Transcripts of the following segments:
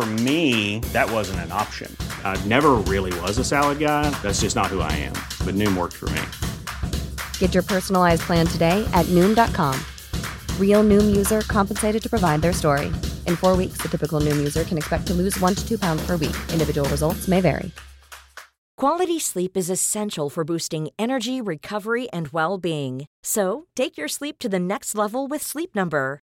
For me, that wasn't an option. I never really was a salad guy. That's just not who I am. But Noom worked for me. Get your personalized plan today at Noom.com. Real Noom user compensated to provide their story. In four weeks, the typical Noom user can expect to lose one to two pounds per week. Individual results may vary. Quality sleep is essential for boosting energy, recovery, and well being. So take your sleep to the next level with Sleep Number.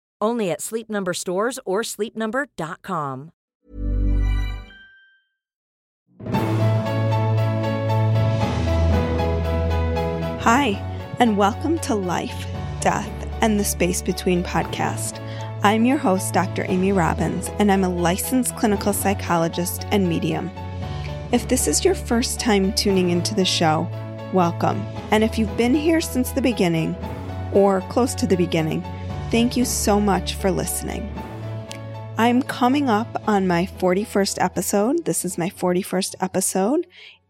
Only at Sleep Number stores or sleepnumber.com. Hi, and welcome to Life, Death, and the Space Between podcast. I'm your host, Dr. Amy Robbins, and I'm a licensed clinical psychologist and medium. If this is your first time tuning into the show, welcome. And if you've been here since the beginning, or close to the beginning, Thank you so much for listening. I'm coming up on my 41st episode. This is my 41st episode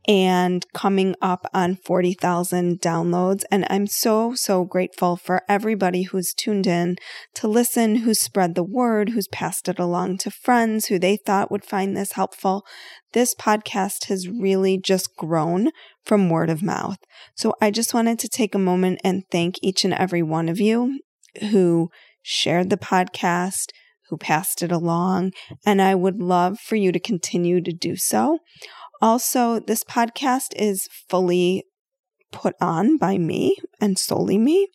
and coming up on 40,000 downloads. And I'm so, so grateful for everybody who's tuned in to listen, who's spread the word, who's passed it along to friends who they thought would find this helpful. This podcast has really just grown from word of mouth. So I just wanted to take a moment and thank each and every one of you who shared the podcast, who passed it along, and I would love for you to continue to do so. Also, this podcast is fully put on by me and solely me.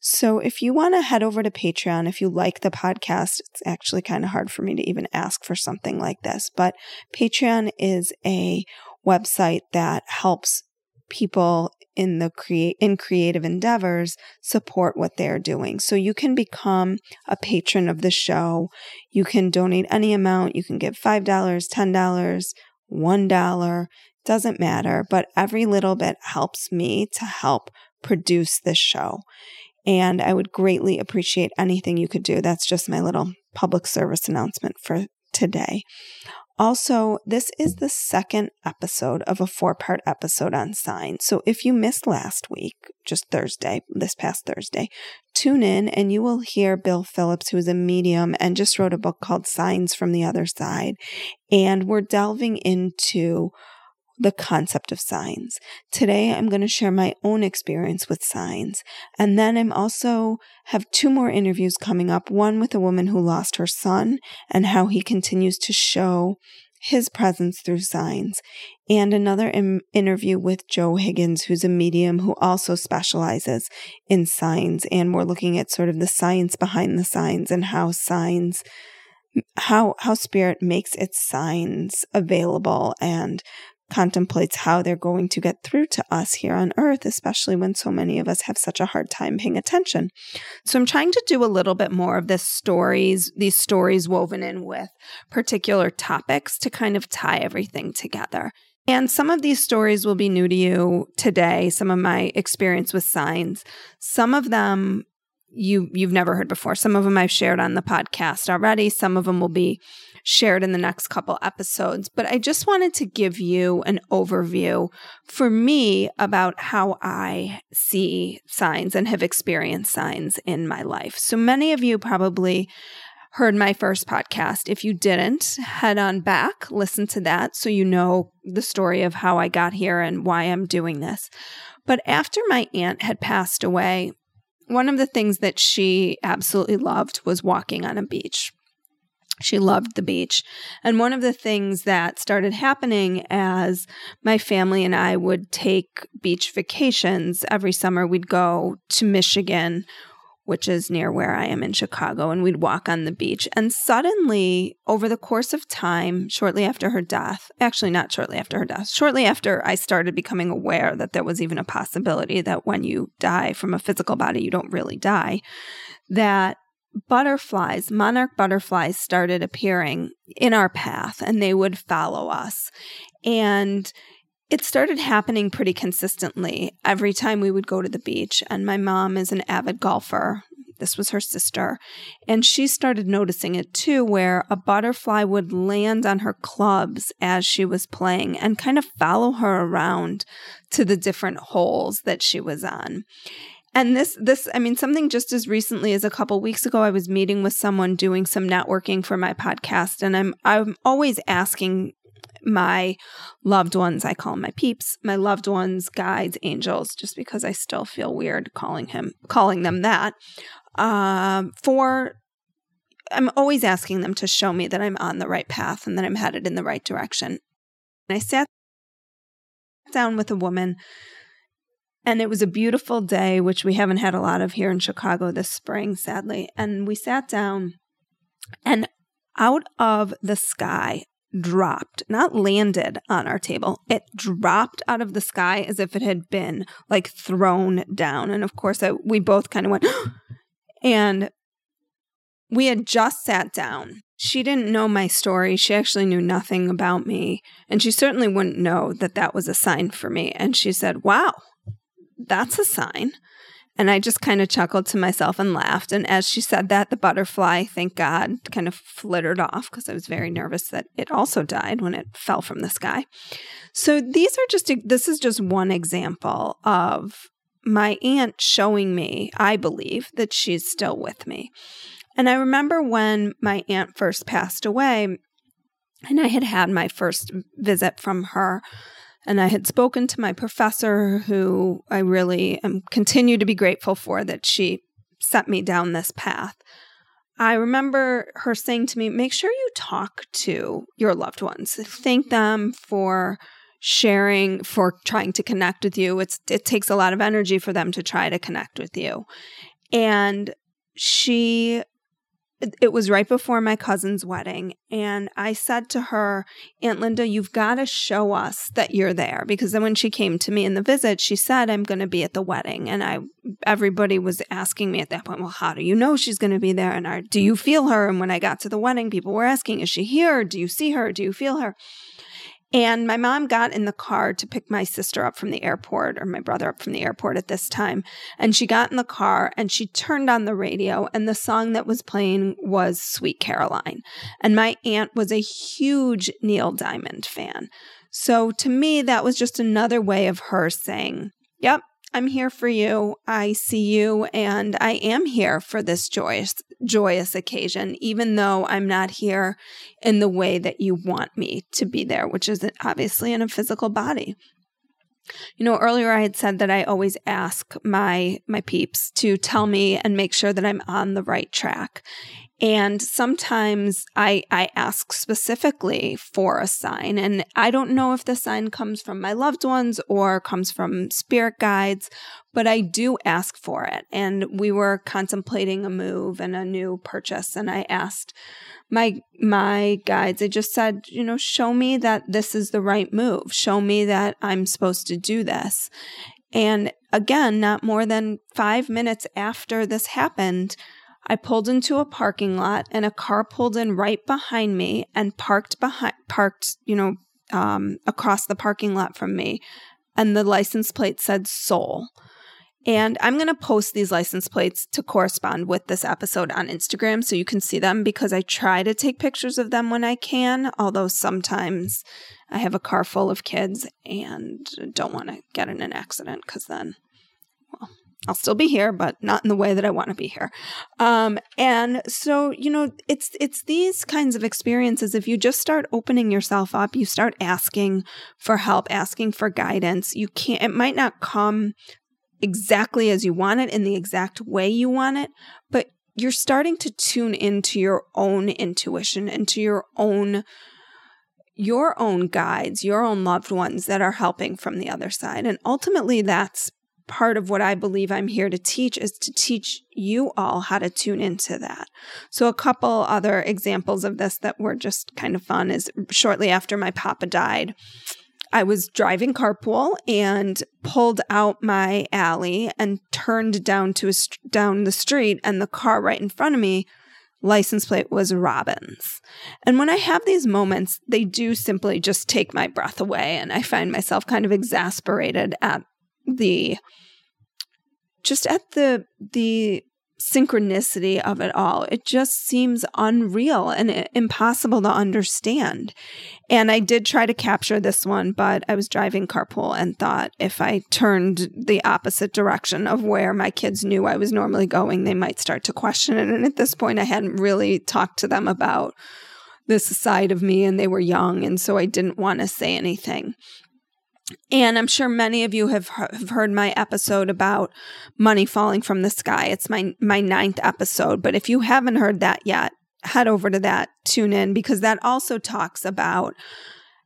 So if you want to head over to Patreon, if you like the podcast, it's actually kind of hard for me to even ask for something like this, but Patreon is a website that helps people in the create in creative endeavors support what they're doing. So you can become a patron of the show. You can donate any amount. You can give $5, $10, $1, doesn't matter, but every little bit helps me to help produce this show. And I would greatly appreciate anything you could do. That's just my little public service announcement for today. Also, this is the second episode of a four part episode on signs. So if you missed last week, just Thursday, this past Thursday, tune in and you will hear Bill Philipps, who is a medium and just wrote a book called Signs from the Other Side. And we're delving into the concept of signs. Today, I'm going to share my own experience with signs. And then I'm also have two more interviews coming up. One with a woman who lost her son and how he continues to show his presence through signs. And another Im- interview with Joe Higgins, who's a medium who also specializes in signs. And we're looking at sort of the science behind the signs and how signs how how spirit makes its signs available and contemplates how they're going to get through to us here on earth, especially when so many of us have such a hard time paying attention. So I'm trying to do a little bit more of this stories, these stories woven in with particular topics to kind of tie everything together. And some of these stories will be new to you today, some of my experience with signs. Some of them you you've never heard before. Some of them I've shared on the podcast already. Some of them will be shared in the next couple episodes. But I just wanted to give you an overview for me about how I see signs and have experienced signs in my life. So many of you probably heard my first podcast. If you didn't, head on back, listen to that so you know the story of how I got here and why I'm doing this. But after my aunt had passed away, one of the things that she absolutely loved was walking on a beach. She loved the beach. And one of the things that started happening as my family and I would take beach vacations every summer, we'd go to Michigan, which is near where I am in Chicago, and we'd walk on the beach. And suddenly, over the course of time, shortly after her death, actually, not shortly after her death, shortly after I started becoming aware that there was even a possibility that when you die from a physical body, you don't really die, that butterflies, monarch butterflies started appearing in our path and they would follow us. And it started happening pretty consistently every time we would go to the beach. And my mom is an avid golfer. This was her sister. And she started noticing it too, where a butterfly would land on her clubs as she was playing and kind of follow her around to the different holes that she was on. And this, this, I mean, something just as recently as a couple weeks ago, I was meeting with someone doing some networking for my podcast, and I'm, I'm always asking my loved ones, I call them my peeps, my loved ones, guides, angels, just because I still feel weird calling him, calling them that. Um, for I'm always asking them to show me that I'm on the right path and that I'm headed in the right direction. And I sat down with a woman and it was a beautiful day, which we haven't had a lot of here in Chicago this spring, sadly. And we sat down, and out of the sky dropped, not landed on our table. It dropped out of the sky as if it had been like thrown down. And of course, I, we both kind of went, and we had just sat down. She didn't know my story. She actually knew nothing about me. And she certainly wouldn't know that that was a sign for me. And she said, Wow, that's a sign. And I just kind of chuckled to myself and laughed. And as she said that, the butterfly, thank God, kind of flittered off because I was very nervous that it also died when it fell from the sky. So these are just, this is just one example of my aunt showing me, I believe, that she's still with me. And I remember when my aunt first passed away, and I had had my first visit from her and I had spoken to my professor, who I really am continue to be grateful for that she set me down this path. I remember her saying to me, make sure you talk to your loved ones. Thank them for sharing, for trying to connect with you. It's it takes a lot of energy for them to try to connect with you. And she it was right before my cousin's wedding. And I said to her, Aunt Linda, you've got to show us that you're there. Because then when she came to me in the visit, she said, I'm going to be at the wedding. And I, everybody was asking me at that point, well, how do you know she's going to be there? And are, do you feel her? And when I got to the wedding, people were asking, is she here? Do you see her? Do you feel her? And my mom got in the car to pick my sister up from the airport or my brother up from the airport at this time. And she got in the car and she turned on the radio, and the song that was playing was Sweet Caroline. And my aunt was a huge Neil Diamond fan. So to me, that was just another way of her saying, Yep, I'm here for you. I see you and I am here for this joyous joyous occasion even though I'm not here in the way that you want me to be there, which is obviously in a physical body. You know, earlier I had said that I always ask my my peeps to tell me and make sure that I'm on the right track. And sometimes I, I ask specifically for a sign. And I don't know if the sign comes from my loved ones or comes from spirit guides, but I do ask for it. And we were contemplating a move and a new purchase. And I asked my, my guides, I just said, you know, show me that this is the right move. Show me that I'm supposed to do this. And again, not more than five minutes after this happened, I pulled into a parking lot and a car pulled in right behind me and parked behind, parked, you know, um, across the parking lot from me. And the license plate said Soul. And I'm going to post these license plates to correspond with this episode on Instagram so you can see them because I try to take pictures of them when I can, although sometimes I have a car full of kids and don't want to get in an accident because then I'll still be here, but not in the way that I want to be here. Um, and so, you know, it's it's these kinds of experiences. If you just start opening yourself up, you start asking for help, asking for guidance. You can't. It might not come exactly as you want it in the exact way you want it, but you're starting to tune into your own intuition, into your own your own guides, your own loved ones that are helping from the other side. And ultimately that's part of what I believe I'm here to teach is to teach you all how to tune into that. So a couple other examples of this that were just kind of fun is shortly after my papa died, I was driving carpool and pulled out my alley and turned down to a, down the street and the car right in front of me license plate was Robbins. And when I have these moments, they do simply just take my breath away and I find myself kind of exasperated at the just at the the synchronicity of it all. It just seems unreal and impossible to understand. And I did try to capture this one, but I was driving carpool and thought if I turned the opposite direction of where my kids knew I was normally going, they might start to question it. And at this point, I hadn't really talked to them about this side of me and they were young. And so I didn't want to say anything. And I'm sure many of you have, have heard my episode about money falling from the sky. It's my my ninth episode, but if you haven't heard that yet, head over to that, tune in because that also talks about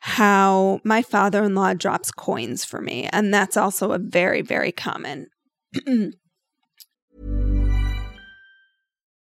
how my father-in-law drops coins for me, and that's also a very very common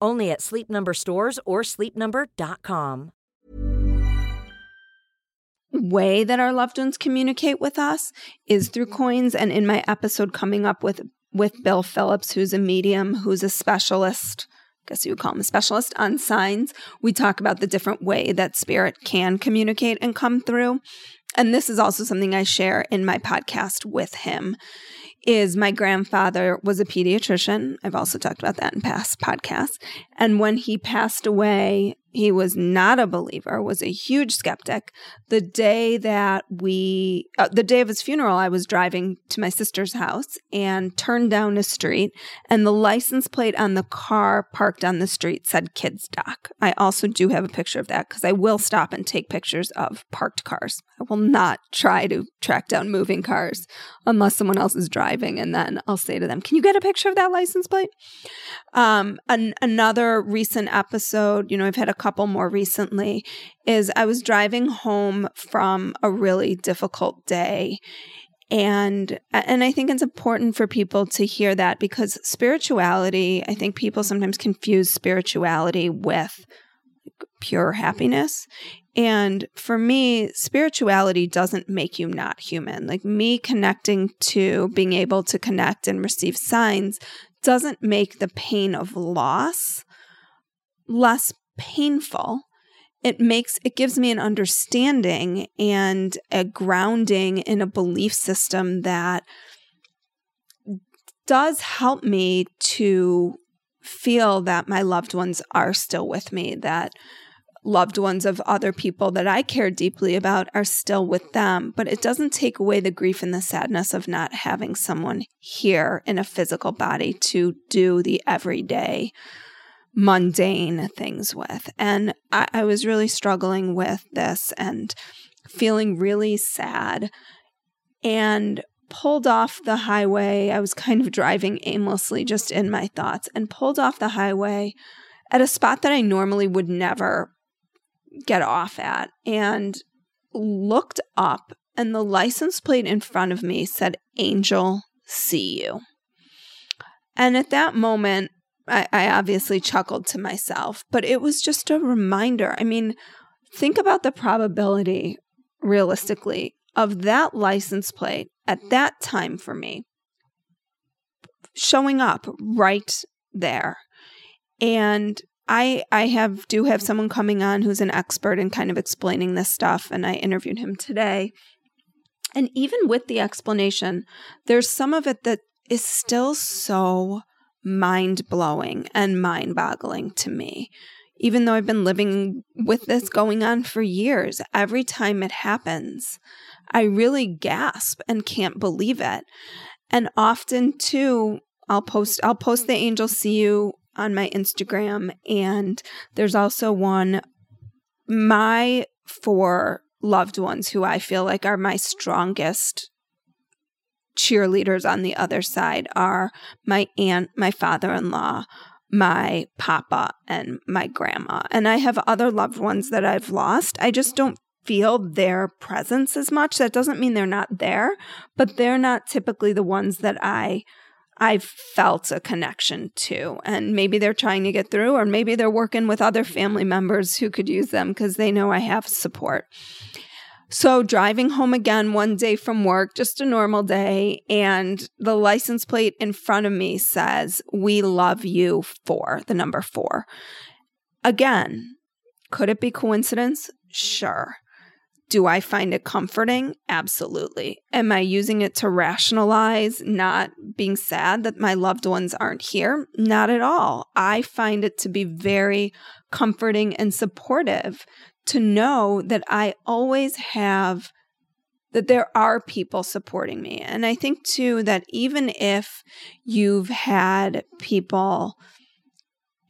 Only at Sleep Number stores or sleepnumber.com. Way that our loved ones communicate with us is through mm-hmm. coins. And in my episode coming up with with Bill Philipps, who's a medium, who's a specialist, I guess you would call him a specialist on signs, we talk about the different way that spirit can communicate and come through. And this is also something I share in my podcast with him is my grandfather was a pediatrician. I've also talked about that in past podcasts. And when he passed away, he was not a believer, was a huge skeptic. The day that we, uh, the day of his funeral, I was driving to my sister's house and turned down a street, and the license plate on the car parked on the street said Kids Doc. I also do have a picture of that because I will stop and take pictures of parked cars. I will not try to track down moving cars unless someone else is driving, and then I'll say to them, Can you get a picture of that license plate? Um, an- another recent episode, you know, I've had a couple more recently, is I was driving home from a really difficult day. And and I think it's important for people to hear that because spirituality, I think people sometimes confuse spirituality with pure happiness. And for me, spirituality doesn't make you not human. Like me connecting to being able to connect and receive signs doesn't make the pain of loss less painful. It makes it gives me an understanding and a grounding in a belief system that does help me to feel that my loved ones are still with me that loved ones of other people that I care deeply about are still with them, but it doesn't take away the grief and the sadness of not having someone here in a physical body to do the everyday mundane things with. And I, I was really struggling with this and feeling really sad and pulled off the highway. I was kind of driving aimlessly just in my thoughts and pulled off the highway at a spot that I normally would never get off at and looked up and the license plate in front of me said Angel see you. And at that moment, I, I obviously chuckled to myself, but it was just a reminder. I mean, think about the probability realistically of that license plate at that time for me showing up right there. And I I have do have someone coming on who's an expert in kind of explaining this stuff and I interviewed him today. And even with the explanation, there's some of it that is still so mind blowing and mind boggling to me. Even though I've been living with this going on for years, every time it happens, I really gasp and can't believe it. And often too, I'll post I'll post the angel see you on my Instagram and there's also one my four loved ones who I feel like are my strongest cheerleaders on the other side are my aunt, my father-in-law, my papa and my grandma. And I have other loved ones that I've lost. I just don't feel their presence as much. That doesn't mean they're not there, but they're not typically the ones that I I've felt a connection to. And maybe they're trying to get through, or maybe they're working with other family members who could use them because they know I have support. So, driving home again one day from work, just a normal day, and the license plate in front of me says, We love you for the number four. Again, could it be coincidence? Sure. Do I find it comforting? Absolutely. Am I using it to rationalize not being sad that my loved ones aren't here? Not at all. I find it to be very comforting and supportive to know that I always have that there are people supporting me. And I think too that even if you've had people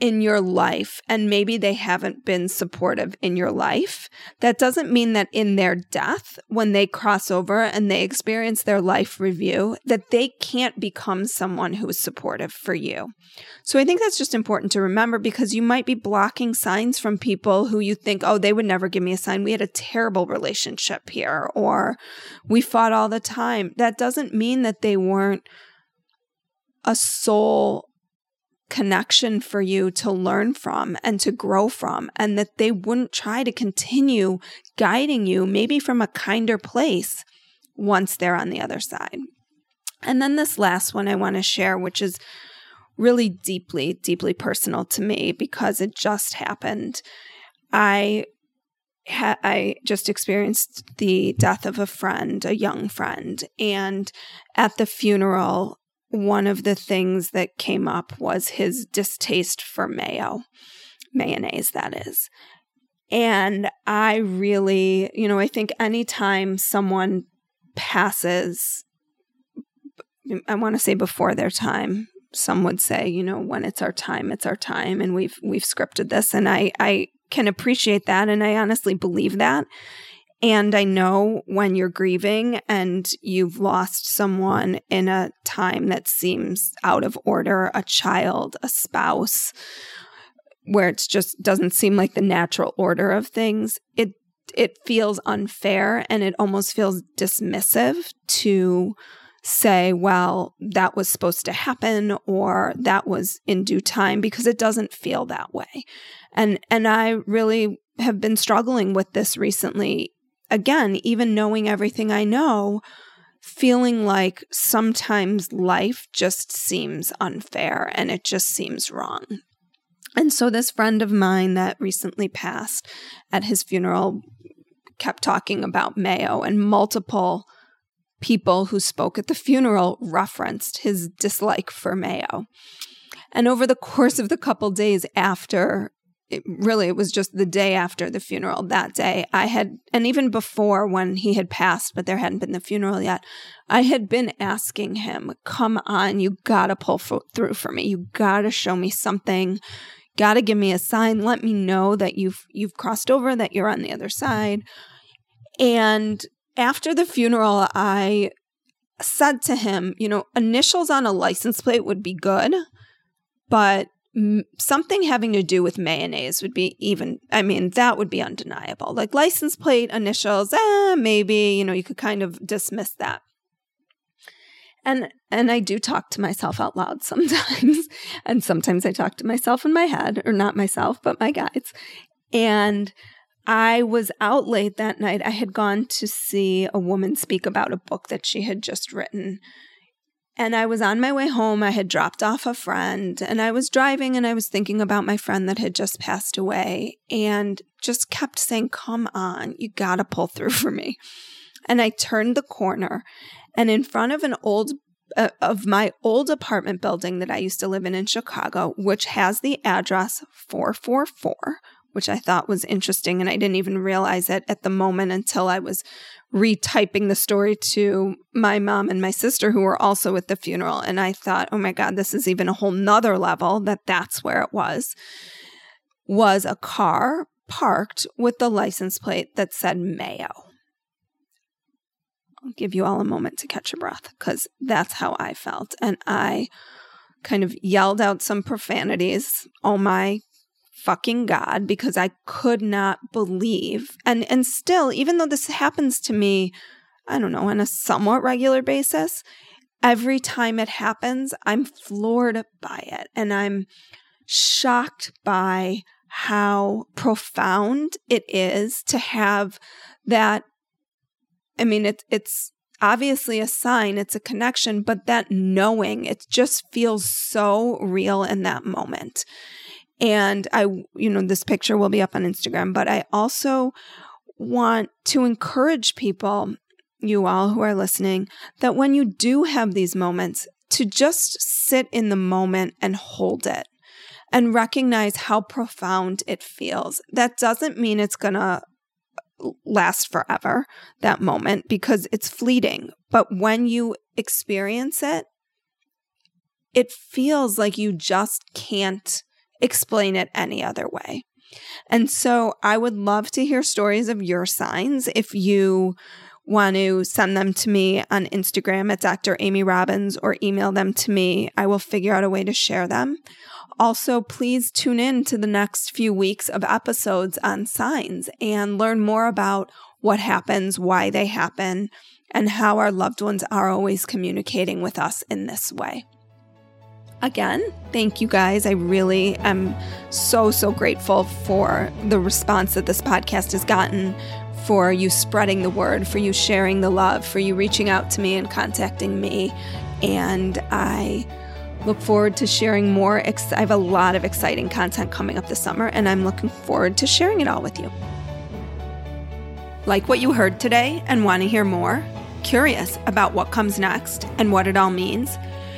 in your life and maybe they haven't been supportive in your life, that doesn't mean that in their death, when they cross over and they experience their life review, that they can't become someone who is supportive for you. So I think that's just important to remember because you might be blocking signs from people who you think, oh, they would never give me a sign. We had a terrible relationship here, or we fought all the time. That doesn't mean that they weren't a soul connection for you to learn from and to grow from, and that they wouldn't try to continue guiding you, maybe from a kinder place once they're on the other side. And then this last one I want to share, which is really deeply, deeply personal to me because it just happened. I I just experienced the death of a friend, a young friend, and at the funeral, one of the things that came up was his distaste for mayo, mayonnaise, that is. And I really, you know, I think anytime someone passes, I want to say before their time, some would say, you know, when it's our time, it's our time, and we've we've scripted this, and I I can appreciate that, and I honestly believe that. And I know when you're grieving and you've lost someone in a time that seems out of order, a child, a spouse, where it just doesn't seem like the natural order of things, it it feels unfair and it almost feels dismissive to say, well, that was supposed to happen or that was in due time because it doesn't feel that way. And and I really have been struggling with this recently again, even knowing everything I know, feeling like sometimes life just seems unfair and it just seems wrong. And so, this friend of mine that recently passed at his funeral kept talking about Mayo, and multiple people who spoke at the funeral referenced his dislike for Mayo. And over the course of the couple days after it really it was just the day after the funeral that day. I had and even before when he had passed but there hadn't been the funeral yet i had been asking him come on you gotta pull f- through for me. You gotta show me something. Gotta give me a sign. Let me know that you've you've crossed over that you're on the other side. And after the funeral i said to him you know initials on a license plate would be good but something having to do with mayonnaise would be even i mean that would be undeniable like license plate initials eh, maybe you know you could kind of dismiss that and and i do talk to myself out loud sometimes and sometimes i talk to myself in my head or not myself but my guides and I was out late that night. I had gone to see a woman speak about a book that she had just written. And I was on my way home. I had dropped off a friend and I was driving and I was thinking about my friend that had just passed away and just kept saying, Come on, you gotta pull through for me. And I turned the corner and in front of an old uh, of my old apartment building that I used to live in in Chicago, which has the address 444 which I thought was interesting. And I didn't even realize it at the moment until I was retyping the story to my mom and my sister, who were also at the funeral. And I thought, oh my God, this is even a whole nother level that that's where it was. Was a car parked with the license plate that said Mayo. I'll give you all a moment to catch your breath because that's how I felt. And I kind of yelled out some profanities. Oh my fucking God because I could not believe. And and still, even though this happens to me, I don't know, on a somewhat regular basis, every time it happens, I'm floored by it. And I'm shocked by how profound it is to have that. I mean, it, it's obviously a sign, it's a connection, but that knowing, it just feels so real in that moment. And I, you know, this picture will be up on Instagram, but I also want to encourage people, you all who are listening, that when you do have these moments, to just sit in the moment and hold it and recognize how profound it feels. That doesn't mean it's going to uh, last forever, that moment, because it's fleeting. But when you experience it, it feels like you just can't explain it any other way. And so I would love to hear stories of your signs. If you want to send them to me on Instagram at Dr. Amy Robbins or email them to me, I will figure out a way to share them. Also, please tune in to the next few weeks of episodes on signs and learn more about what happens, why they happen, and how our loved ones are always communicating with us in this way again, thank you guys. I really am so, so grateful for the response that this podcast has gotten, for you spreading the word, for you sharing the love, for you reaching out to me and contacting me. And I look forward to sharing more. Ex- I have a lot of exciting content coming up this summer, and I'm looking forward to sharing it all with you. Like what you heard today and want to hear more? Curious about what comes next and what it all means?